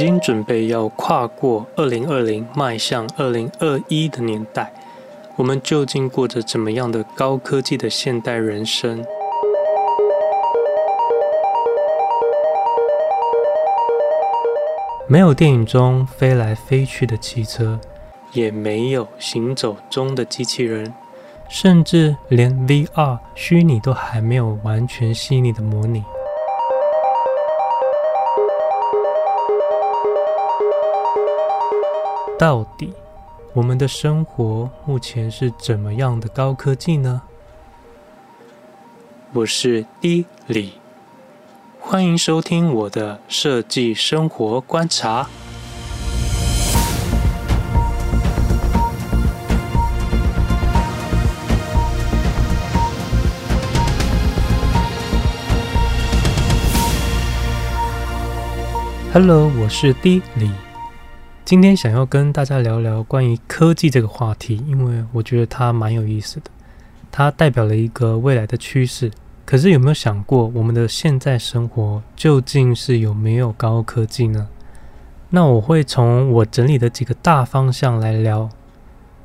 已经准备要跨过二零二零，迈向二零二一的年代，我们究竟过着怎么样的高科技的现代人生？没有电影中飞来飞去的汽车，也没有行走中的机器人，甚至连 VR 虚拟都还没有完全细腻的模拟。到底我们的生活目前是怎么样的高科技呢？我是 D 李，欢迎收听我的设计生活观察。Hello，我是 D 李。今天想要跟大家聊聊关于科技这个话题，因为我觉得它蛮有意思的，它代表了一个未来的趋势。可是有没有想过，我们的现在生活究竟是有没有高科技呢？那我会从我整理的几个大方向来聊，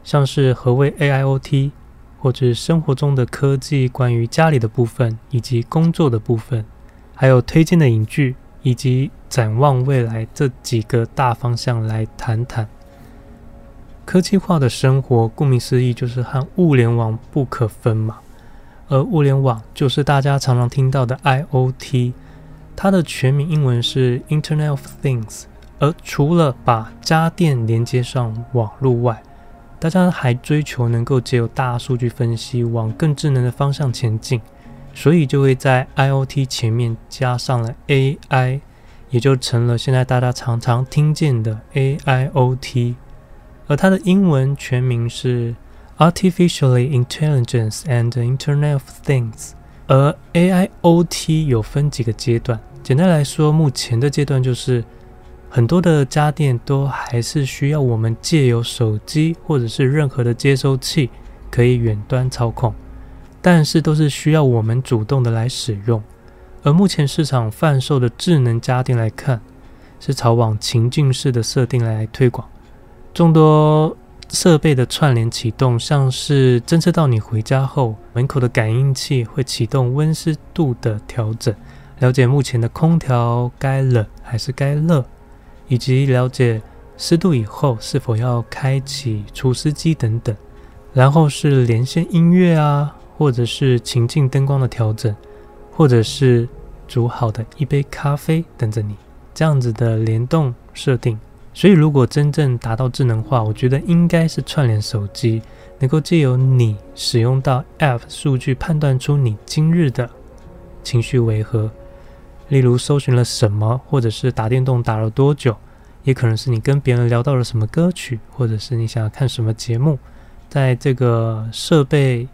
像是何谓 AIoT，或者生活中的科技，关于家里的部分，以及工作的部分，还有推荐的影剧。以及展望未来这几个大方向来谈谈科技化的生活。顾名思义，就是和物联网不可分嘛。而物联网就是大家常常听到的 IoT，它的全名英文是 Internet of Things。而除了把家电连接上网络外，大家还追求能够借由大数据分析，往更智能的方向前进。所以就会在 IoT 前面加上了 AI，也就成了现在大家常常听见的 AIoT。而它的英文全名是 Artificially Intelligence and Internet of Things。而 AIoT 有分几个阶段，简单来说，目前的阶段就是很多的家电都还是需要我们借由手机或者是任何的接收器可以远端操控。但是都是需要我们主动的来使用，而目前市场贩售的智能家电来看，是朝往情境式的设定来推广，众多设备的串联启动，像是侦测到你回家后，门口的感应器会启动温湿度的调整，了解目前的空调该冷还是该热，以及了解湿度以后是否要开启除湿机等等，然后是连线音乐啊。或者是情境灯光的调整，或者是煮好的一杯咖啡等着你，这样子的联动设定。所以，如果真正达到智能化，我觉得应该是串联手机，能够借由你使用到 App 数据，判断出你今日的情绪为何。例如，搜寻了什么，或者是打电动打了多久，也可能是你跟别人聊到了什么歌曲，或者是你想要看什么节目，在这个设备。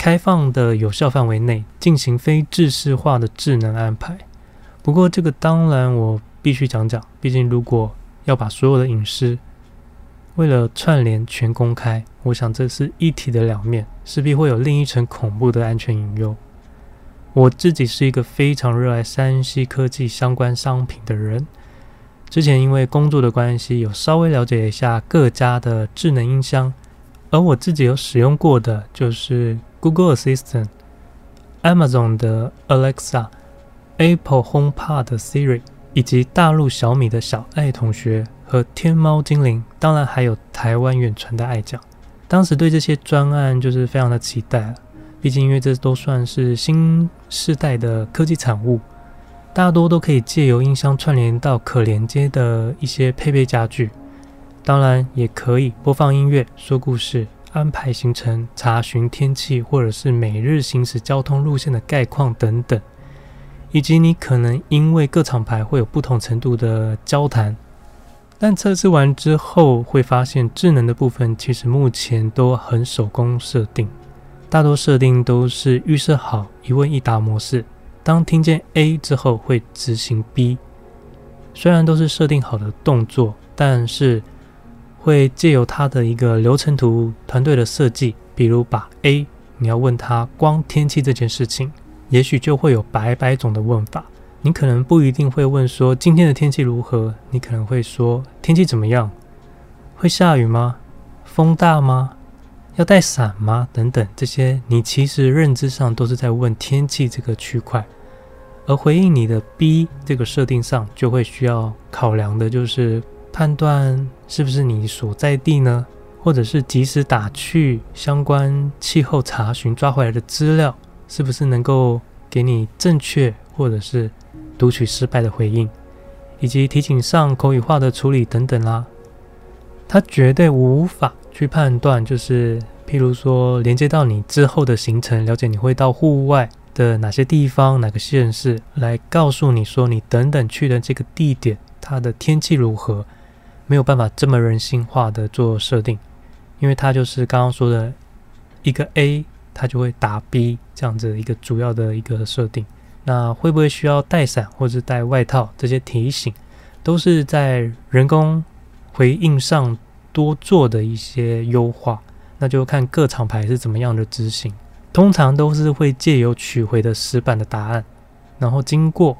开放的有效范围内进行非制式化的智能安排。不过，这个当然我必须讲讲，毕竟如果要把所有的隐私为了串联全公开，我想这是一体的两面，势必会有另一层恐怖的安全隐忧。我自己是一个非常热爱 3C 科技相关商品的人，之前因为工作的关系，有稍微了解一下各家的智能音箱，而我自己有使用过的就是。Google Assistant、Amazon 的 Alexa、Apple HomePod 的 Siri，以及大陆小米的小爱同学和天猫精灵，当然还有台湾远传的爱讲。当时对这些专案就是非常的期待，毕竟因为这都算是新世代的科技产物，大多都可以借由音箱串联到可连接的一些配备家具，当然也可以播放音乐、说故事。安排行程、查询天气，或者是每日行驶交通路线的概况等等，以及你可能因为各厂牌会有不同程度的交谈，但测试完之后会发现，智能的部分其实目前都很手工设定，大多设定都是预设好一问一答模式，当听见 A 之后会执行 B，虽然都是设定好的动作，但是。会借由他的一个流程图团队的设计，比如把 A 你要问他光天气这件事情，也许就会有百百种的问法，你可能不一定会问说今天的天气如何，你可能会说天气怎么样？会下雨吗？风大吗？要带伞吗？等等，这些你其实认知上都是在问天气这个区块，而回应你的 B 这个设定上，就会需要考量的就是判断是不是你所在地呢，或者是及时打去相关气候查询抓回来的资料，是不是能够给你正确或者是读取失败的回应，以及提醒上口语化的处理等等啦，它绝对无法。去判断，就是譬如说连接到你之后的行程，了解你会到户外的哪些地方、哪个县市，来告诉你说你等等去的这个地点，它的天气如何，没有办法这么人性化的做设定，因为它就是刚刚说的一个 A，它就会打 B 这样子一个主要的一个设定。那会不会需要带伞或者带外套？这些提醒都是在人工回应上。多做的一些优化，那就看各厂牌是怎么样的执行。通常都是会借由取回的死板的答案，然后经过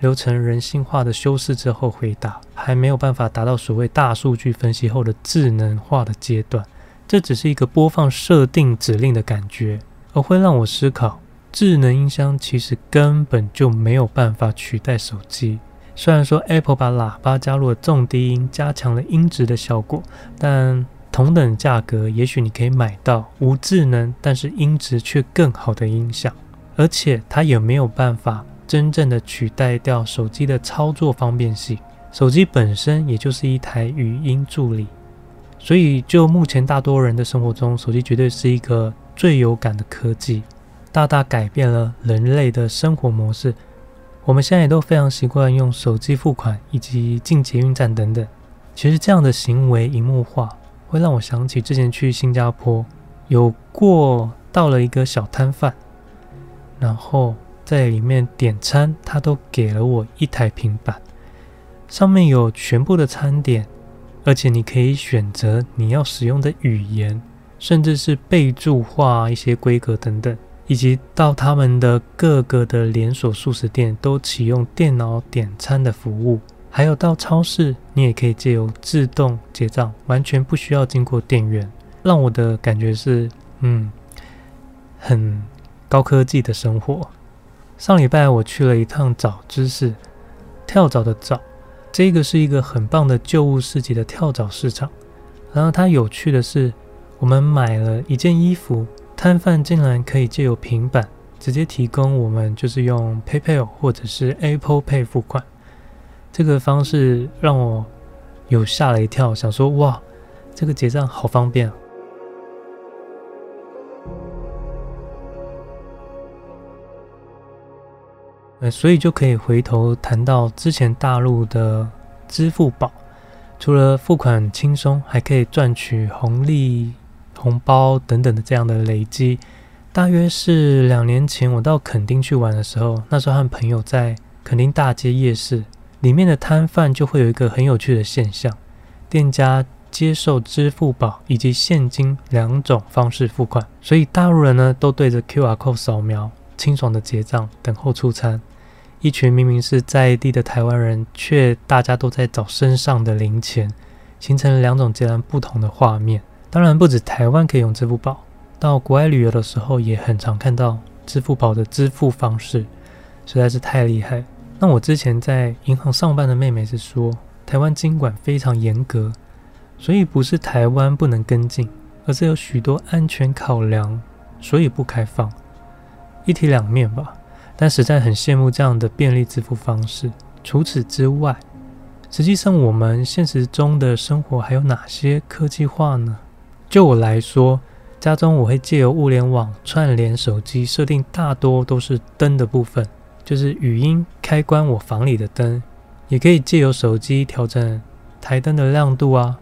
流程人性化的修饰之后回答，还没有办法达到所谓大数据分析后的智能化的阶段。这只是一个播放设定指令的感觉，而会让我思考：智能音箱其实根本就没有办法取代手机。虽然说 Apple 把喇叭加入了重低音，加强了音质的效果，但同等价格，也许你可以买到无智能，但是音质却更好的音响，而且它也没有办法真正的取代掉手机的操作方便性。手机本身也就是一台语音助理，所以就目前大多人的生活中，手机绝对是一个最有感的科技，大大改变了人类的生活模式。我们现在也都非常习惯用手机付款以及进捷运站等等。其实这样的行为荧幕化，会让我想起之前去新加坡，有过到了一个小摊贩，然后在里面点餐，他都给了我一台平板，上面有全部的餐点，而且你可以选择你要使用的语言，甚至是备注化一些规格等等。以及到他们的各个的连锁速食店都启用电脑点餐的服务，还有到超市，你也可以借由自动结账，完全不需要经过店员，让我的感觉是，嗯，很高科技的生活。上礼拜我去了一趟蚤之市，跳蚤的蚤，这个是一个很棒的旧物市集的跳蚤市场。然后它有趣的是，我们买了一件衣服。摊贩竟然可以借由平板直接提供我们，就是用 PayPal 或者是 Apple Pay 付款，这个方式让我有吓了一跳，想说哇，这个结账好方便啊！呃，所以就可以回头谈到之前大陆的支付宝，除了付款轻松，还可以赚取红利。红包等等的这样的累积，大约是两年前我到垦丁去玩的时候，那时候和朋友在垦丁大街夜市里面的摊贩就会有一个很有趣的现象，店家接受支付宝以及现金两种方式付款，所以大陆人呢都对着 QR code 扫描，清爽的结账，等候出餐。一群明明是在地的台湾人，却大家都在找身上的零钱，形成了两种截然不同的画面。当然不止台湾可以用支付宝，到国外旅游的时候也很常看到支付宝的支付方式，实在是太厉害。那我之前在银行上班的妹妹是说，台湾金管非常严格，所以不是台湾不能跟进，而是有许多安全考量，所以不开放。一体两面吧，但实在很羡慕这样的便利支付方式。除此之外，实际上我们现实中的生活还有哪些科技化呢？就我来说，家中我会借由物联网串联手机，设定大多都是灯的部分，就是语音开关我房里的灯，也可以借由手机调整台灯的亮度啊，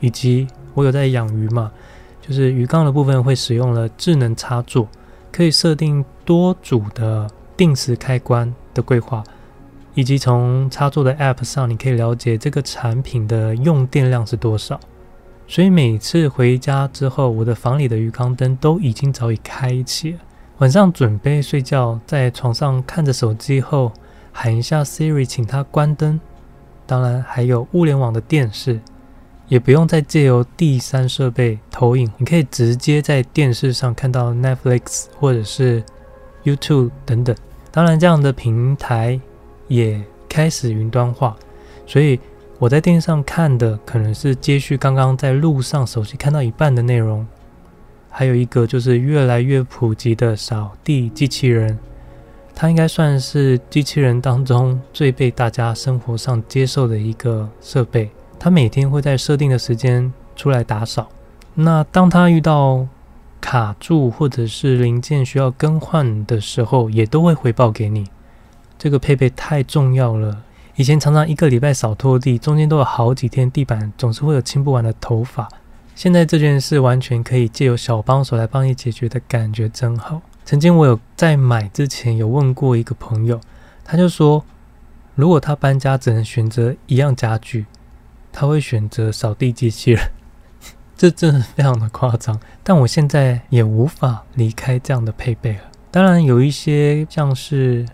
以及我有在养鱼嘛，就是鱼缸的部分会使用了智能插座，可以设定多组的定时开关的规划，以及从插座的 App 上，你可以了解这个产品的用电量是多少。所以每次回家之后，我的房里的鱼缸灯都已经早已开启。晚上准备睡觉，在床上看着手机后，喊一下 Siri，请他关灯。当然还有物联网的电视，也不用再借由第三设备投影，你可以直接在电视上看到 Netflix 或者是 YouTube 等等。当然，这样的平台也开始云端化，所以我在电视上看的可能是接续刚刚在路上手机看到一半的内容。还有一个就是越来越普及的扫地机器人。它应该算是机器人当中最被大家生活上接受的一个设备。它每天会在设定的时间出来打扫。那当它遇到卡住或者是零件需要更换的时候，也都会回报给你。这个配备太重要了。以前常常一个礼拜扫拖地，中间都有好几天地板总是会有清不完的头发。现在这件事完全可以借由小帮手来帮你解决的感觉真好。曾经我有在买之前有问过一个朋友，他就说，如果他搬家只能选择一样家具，他会选择扫地机器人。这真的非常的夸张，但我现在也无法离开这样的配备了。当然有一些像是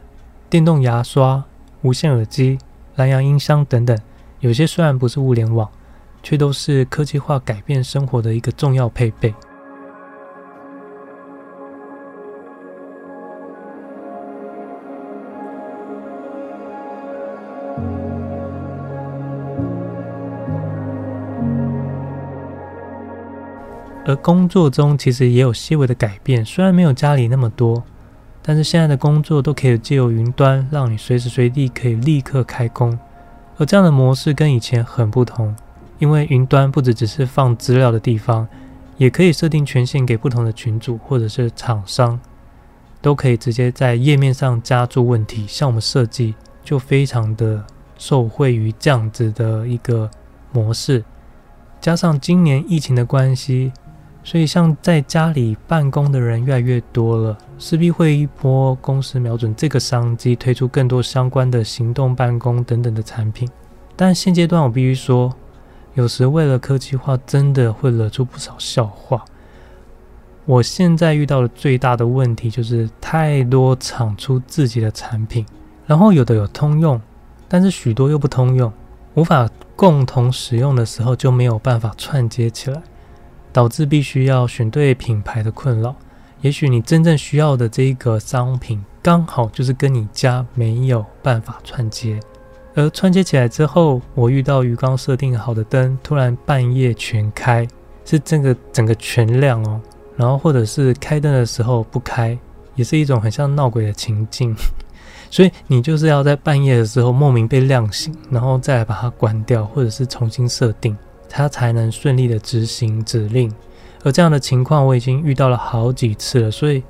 电动牙刷、无线耳机、蓝牙音箱等等，有些虽然不是物联网，却都是科技化改变生活的一个重要配备。而工作中其实也有些微的改变，虽然没有家里那么多，但是现在的工作都可以借由云端，让你随时随地可以立刻开工。而这样的模式跟以前很不同，因为云端不只只是放资料的地方，也可以设定权限给不同的群组或者是厂商，都可以直接在页面上加注问题。像我们设计就非常的受惠于这样子的一个模式，加上今年疫情的关系。所以，像在家里办公的人越来越多了，势必会一波公司瞄准这个商机，推出更多相关的行动办公等等的产品。但现阶段，我必须说，有时为了科技化，真的会惹出不少笑话。我现在遇到的最大的问题就是，太多厂出自己的产品，然后有的有通用，但是许多又不通用，无法共同使用的时候，就没有办法串接起来。导致必须要选对品牌的困扰。也许你真正需要的这一个商品，刚好就是跟你家没有办法串接。而串接起来之后，我遇到鱼缸设定好的灯，突然半夜全开，是这个整个全亮哦。然后或者是开灯的时候不开，也是一种很像闹鬼的情境。所以你就是要在半夜的时候莫名被亮醒，然后再把它关掉，或者是重新设定。它才能顺利的执行指令，而这样的情况我已经遇到了好几次了，所以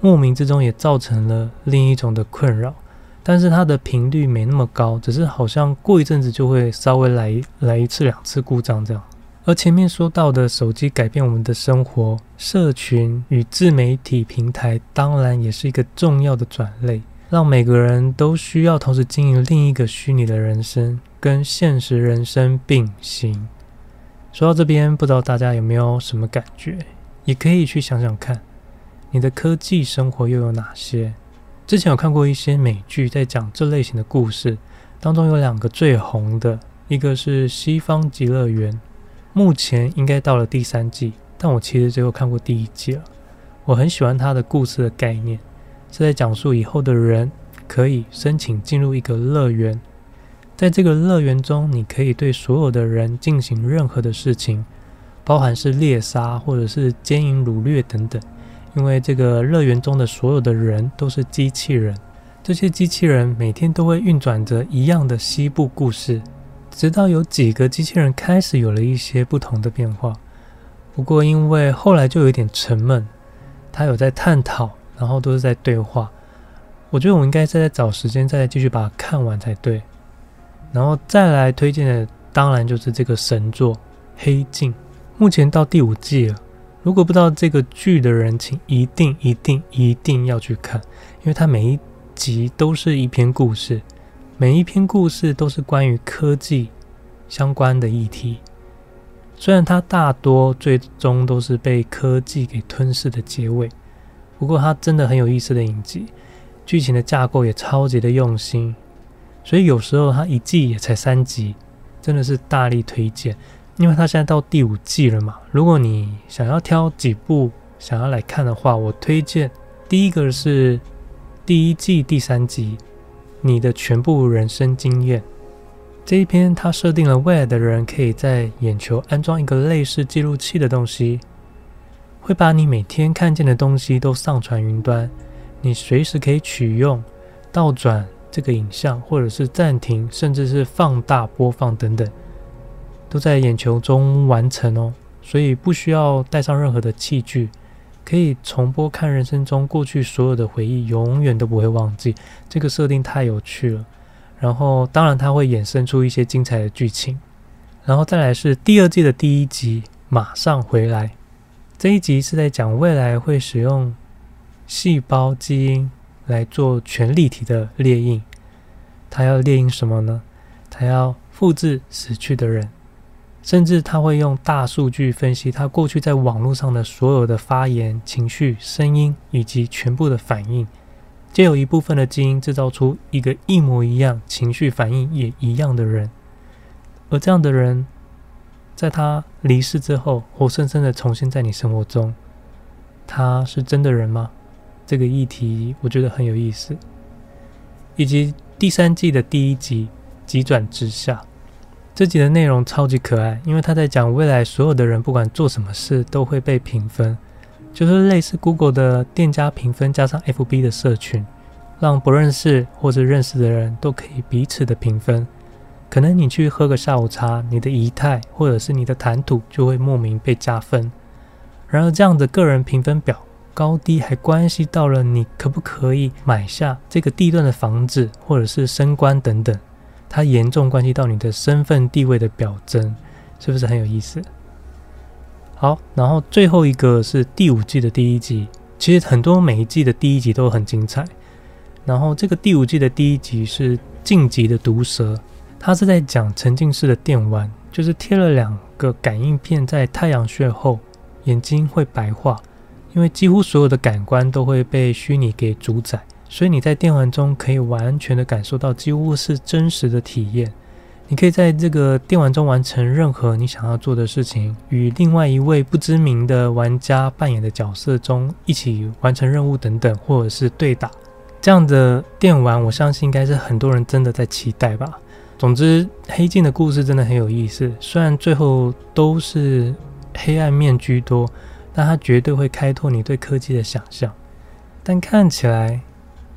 莫名之中也造成了另一种的困扰。但是它的频率没那么高，只是好像过一阵子就会稍微来来一次两次故障这样。而前面说到的手机改变我们的生活，社群与自媒体平台当然也是一个重要的转类，让每个人都需要同时经营另一个虚拟的人生，跟现实人生并行。说到这边，不知道大家有没有什么感觉？也可以去想想看，你的科技生活又有哪些？之前有看过一些美剧，在讲这类型的故事，当中有两个最红的，一个是《西方极乐园》，目前应该到了第三季，但我其实只有看过第一季了。我很喜欢它的故事的概念，是在讲述以后的人可以申请进入一个乐园。在这个乐园中，你可以对所有的人进行任何的事情，包含是猎杀或者是奸淫掳掠等等。因为这个乐园中的所有的人都是机器人，这些机器人每天都会运转着一样的西部故事，直到有几个机器人开始有了一些不同的变化。不过因为后来就有点沉闷，他有在探讨，然后都是在对话。我觉得我应该再再找时间再继续把它看完才对。然后再来推荐的，当然就是这个神作《黑镜》，目前到第五季了。如果不知道这个剧的人，请一定、一定、一定要去看，因为它每一集都是一篇故事，每一篇故事都是关于科技相关的议题。虽然它大多最终都是被科技给吞噬的结尾，不过它真的很有意思的影集，剧情的架构也超级的用心。所以有时候它一季也才三集，真的是大力推荐。因为它现在到第五季了嘛，如果你想要挑几部想要来看的话，我推荐第一个是第一季第三集《你的全部人生经验》这一篇，它设定了未来的人可以在眼球安装一个类似记录器的东西，会把你每天看见的东西都上传云端，你随时可以取用、倒转这个影像，或者是暂停，甚至是放大播放等等。都在眼球中完成哦，所以不需要带上任何的器具，可以重播看人生中过去所有的回忆，永远都不会忘记。这个设定太有趣了。然后，当然它会衍生出一些精彩的剧情。然后再来是第二季的第一集，马上回来。这一集是在讲未来会使用细胞基因来做全立体的列印。他要列印什么呢？他要复制死去的人。甚至他会用大数据分析他过去在网络上的所有的发言、情绪、声音以及全部的反应，借由一部分的基因制造出一个一模一样、情绪反应也一样的人。而这样的人，在他离世之后，活生生的重新在你生活中，他是真的人吗？这个议题我觉得很有意思。以及第三季的第一集《急转直下》。这集的内容超级可爱，因为他在讲未来所有的人不管做什么事都会被评分，就是类似 Google 的店家评分加上 FB 的社群，让不认识或者认识的人都可以彼此的评分。可能你去喝个下午茶，你的仪态或者是你的谈吐就会莫名被加分。然而这样的个人评分表高低还关系到了你可不可以买下这个地段的房子，或者是升官等等。它严重关系到你的身份地位的表征，是不是很有意思？好，然后最后一个是第五季的第一集，其实很多每一季的第一集都很精彩。然后这个第五季的第一集是晋级的毒蛇，它是在讲沉浸式的电玩，就是贴了两个感应片在太阳穴后，眼睛会白化，因为几乎所有的感官都会被虚拟给主宰。所以你在电玩中可以完全的感受到几乎是真实的体验。你可以在这个电玩中完成任何你想要做的事情，与另外一位不知名的玩家扮演的角色中一起完成任务等等，或者是对打。这样的电玩，我相信应该是很多人真的在期待吧。总之，黑镜的故事真的很有意思。虽然最后都是黑暗面居多，但它绝对会开拓你对科技的想象。但看起来。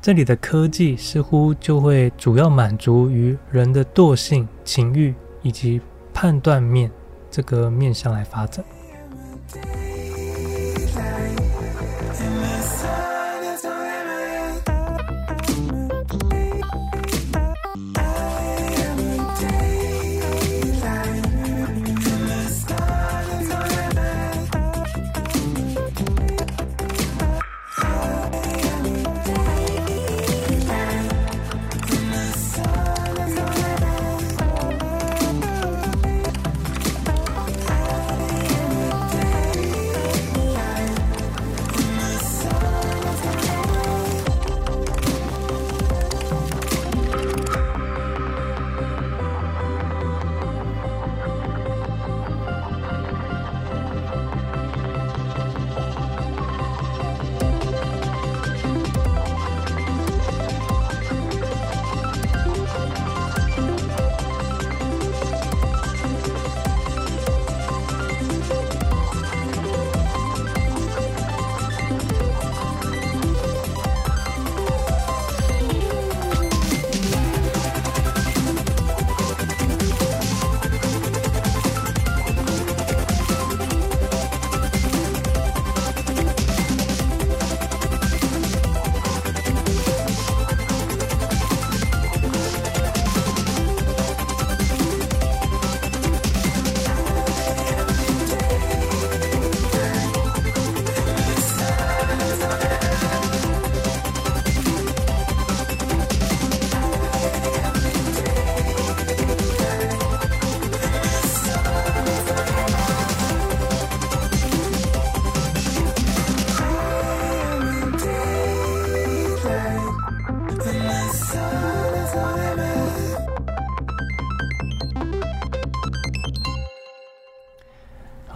这里的科技似乎就会主要满足于人的惰性、情欲以及判断面这个面向来发展。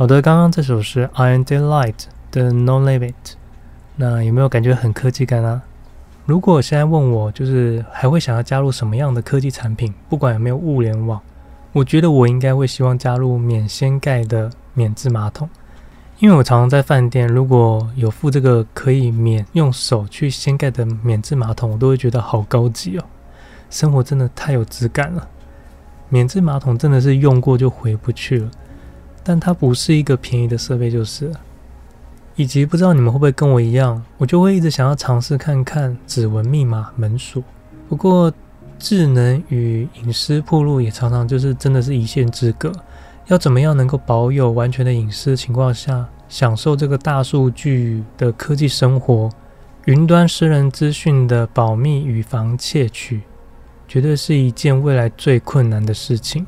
好的，刚刚这首是 Iron Daylight 的 No Limit，那有没有感觉很科技感啊？如果现在问我，就是还会想要加入什么样的科技产品？不管有没有物联网，我觉得我应该会希望加入免掀盖的免治马桶，因为我常常在饭店，如果有附这个可以免用手去掀盖的免治马桶，我都会觉得好高级哦，生活真的太有质感了。免治马桶真的是用过就回不去了。但它不是一个便宜的设备，就是。以及不知道你们会不会跟我一样，我就会一直想要尝试看看指纹密码门锁。不过智能与隐私铺路也常常就是真的是一线之隔。要怎么样能够保有完全的隐私情况下，享受这个大数据的科技生活，云端私人资讯的保密与防窃取，绝对是一件未来最困难的事情。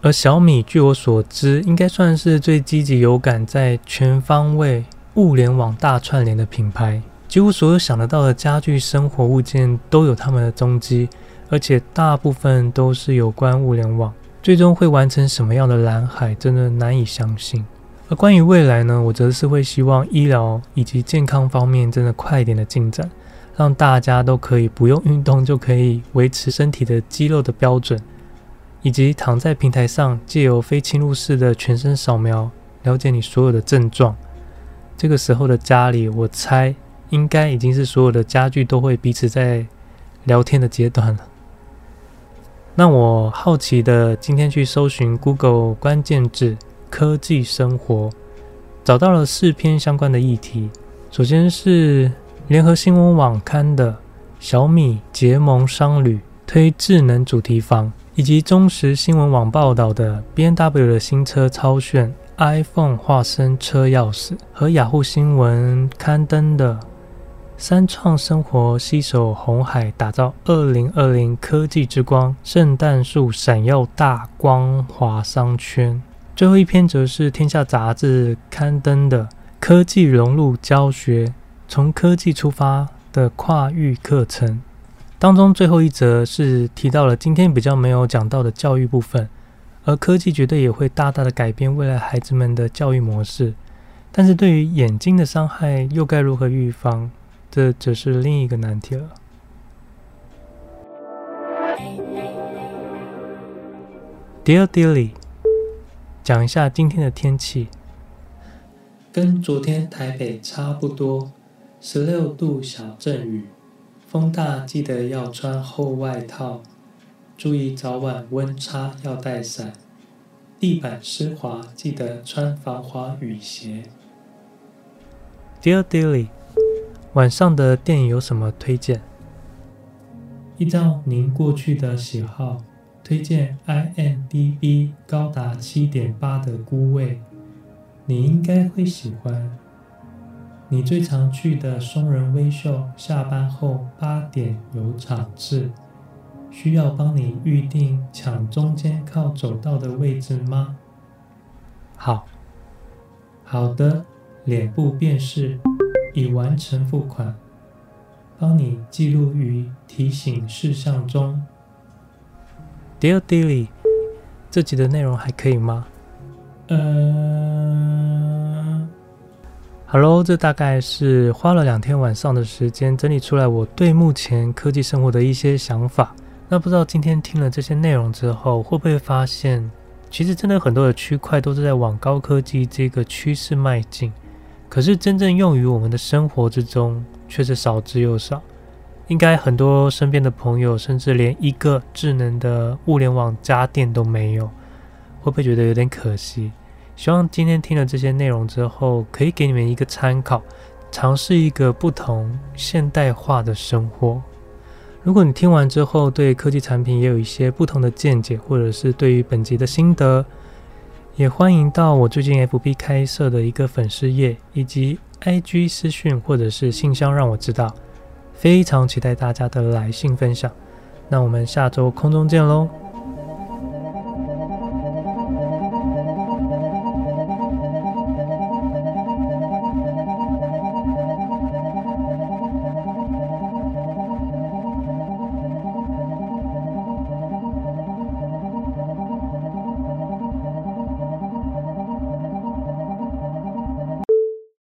而小米，据我所知，应该算是最积极有感在全方位物联网大串联的品牌。几乎所有想得到的家具、生活物件都有他们的踪迹，而且大部分都是有关物联网。最终会完成什么样的蓝海，真的难以相信。而关于未来呢，我则是会希望医疗以及健康方面真的快一点的进展，让大家都可以不用运动就可以维持身体的肌肉的标准。以及躺在平台上，借由非侵入式的全身扫描，了解你所有的症状。这个时候的家里，我猜应该已经是所有的家具都会彼此在聊天的阶段了。那我好奇的今天去搜寻 Google 关键字“科技生活”，找到了四篇相关的议题。首先是联合新闻网刊的小米结盟商旅推智能主题房。以及中时新闻网报道的 BMW 的新车超炫，iPhone 化身车钥匙，和雅虎新闻刊登的三创生活携手红海打造二零二零科技之光，圣诞树闪耀大光华商圈。最后一篇则是天下杂志刊登的科技融入教学，从科技出发的跨域课程。当中最后一则是提到了今天比较没有讲到的教育部分，而科技绝对也会大大的改变未来孩子们的教育模式。但是对于眼睛的伤害又该如何预防？这则是另一个难题了。Dear Dilly，讲一下今天的天气，跟昨天台北差不多，十六度小阵雨。风大，记得要穿厚外套，注意早晚温差，要带伞。地板湿滑，记得穿防滑雨鞋。Dear Dilly，晚上的电影有什么推荐？依照您过去的喜好，推荐 IMDB 高达七点八的《孤味》，你应该会喜欢。你最常去的松仁微秀，下班后八点有场次，需要帮你预定抢中间靠走道的位置吗？好，好的，脸部辨识已完成付款，帮你记录于提醒事项中。Dear Dilly，这集的内容还可以吗？嗯。Hello，这大概是花了两天晚上的时间整理出来我对目前科技生活的一些想法。那不知道今天听了这些内容之后，会不会发现，其实真的很多的区块都是在往高科技这个趋势迈进，可是真正用于我们的生活之中却是少之又少。应该很多身边的朋友，甚至连一个智能的物联网家电都没有，会不会觉得有点可惜？希望今天听了这些内容之后，可以给你们一个参考，尝试一个不同现代化的生活。如果你听完之后对科技产品也有一些不同的见解，或者是对于本集的心得，也欢迎到我最近 FB 开设的一个粉丝页以及 IG 私讯或者是信箱让我知道。非常期待大家的来信分享。那我们下周空中见喽！